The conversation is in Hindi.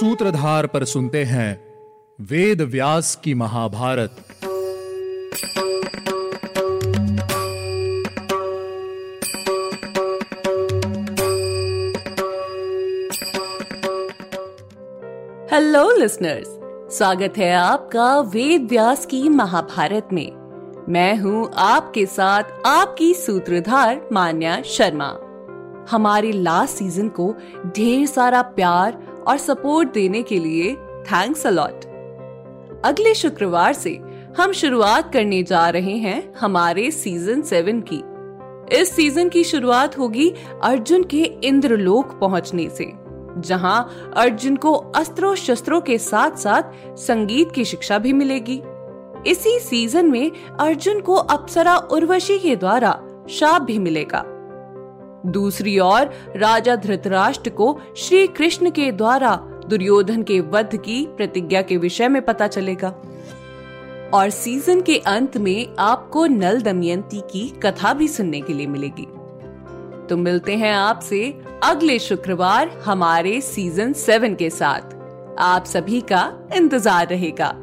सूत्रधार पर सुनते हैं वेद व्यास की महाभारत। हेलो लिसनर्स स्वागत है आपका वेद व्यास की महाभारत में। मैं हूँ आपके साथ आपकी सूत्रधार मान्या शर्मा। हमारे लास्ट सीज़न को ढेर सारा प्यार और सपोर्ट देने के लिए थैंक्स अलॉट अगले शुक्रवार से हम शुरुआत करने जा रहे हैं हमारे सीज़न सेवन की। इस सीज़न की शुरुआत होगी अर्जुन के इंद्रलोक पहुँचने से, जहाँ अर्जुन को अस्त्रों शस्त्रों के साथ साथ संगीत की शिक्षा भी मिलेगी। इसी सीज़न में अर्जुन को अप्सरा उर्वशी के द्वारा शाप भी मिलेगा। दूसरी ओर, राजा धृतराष्ट्र को श्री कृष्ण के द्वारा दुर्योधन के वध की प्रतिज्ञा के विषय में पता चलेगा। और सीज़न के अंत में आपको नल दमयंती की कथा भी सुनने के लिए मिलेगी। तो मिलते हैं आपसे अगले शुक्रवार हमारे सीज़न सेवन के साथ। आप सभी का इंतज़ार रहेगा।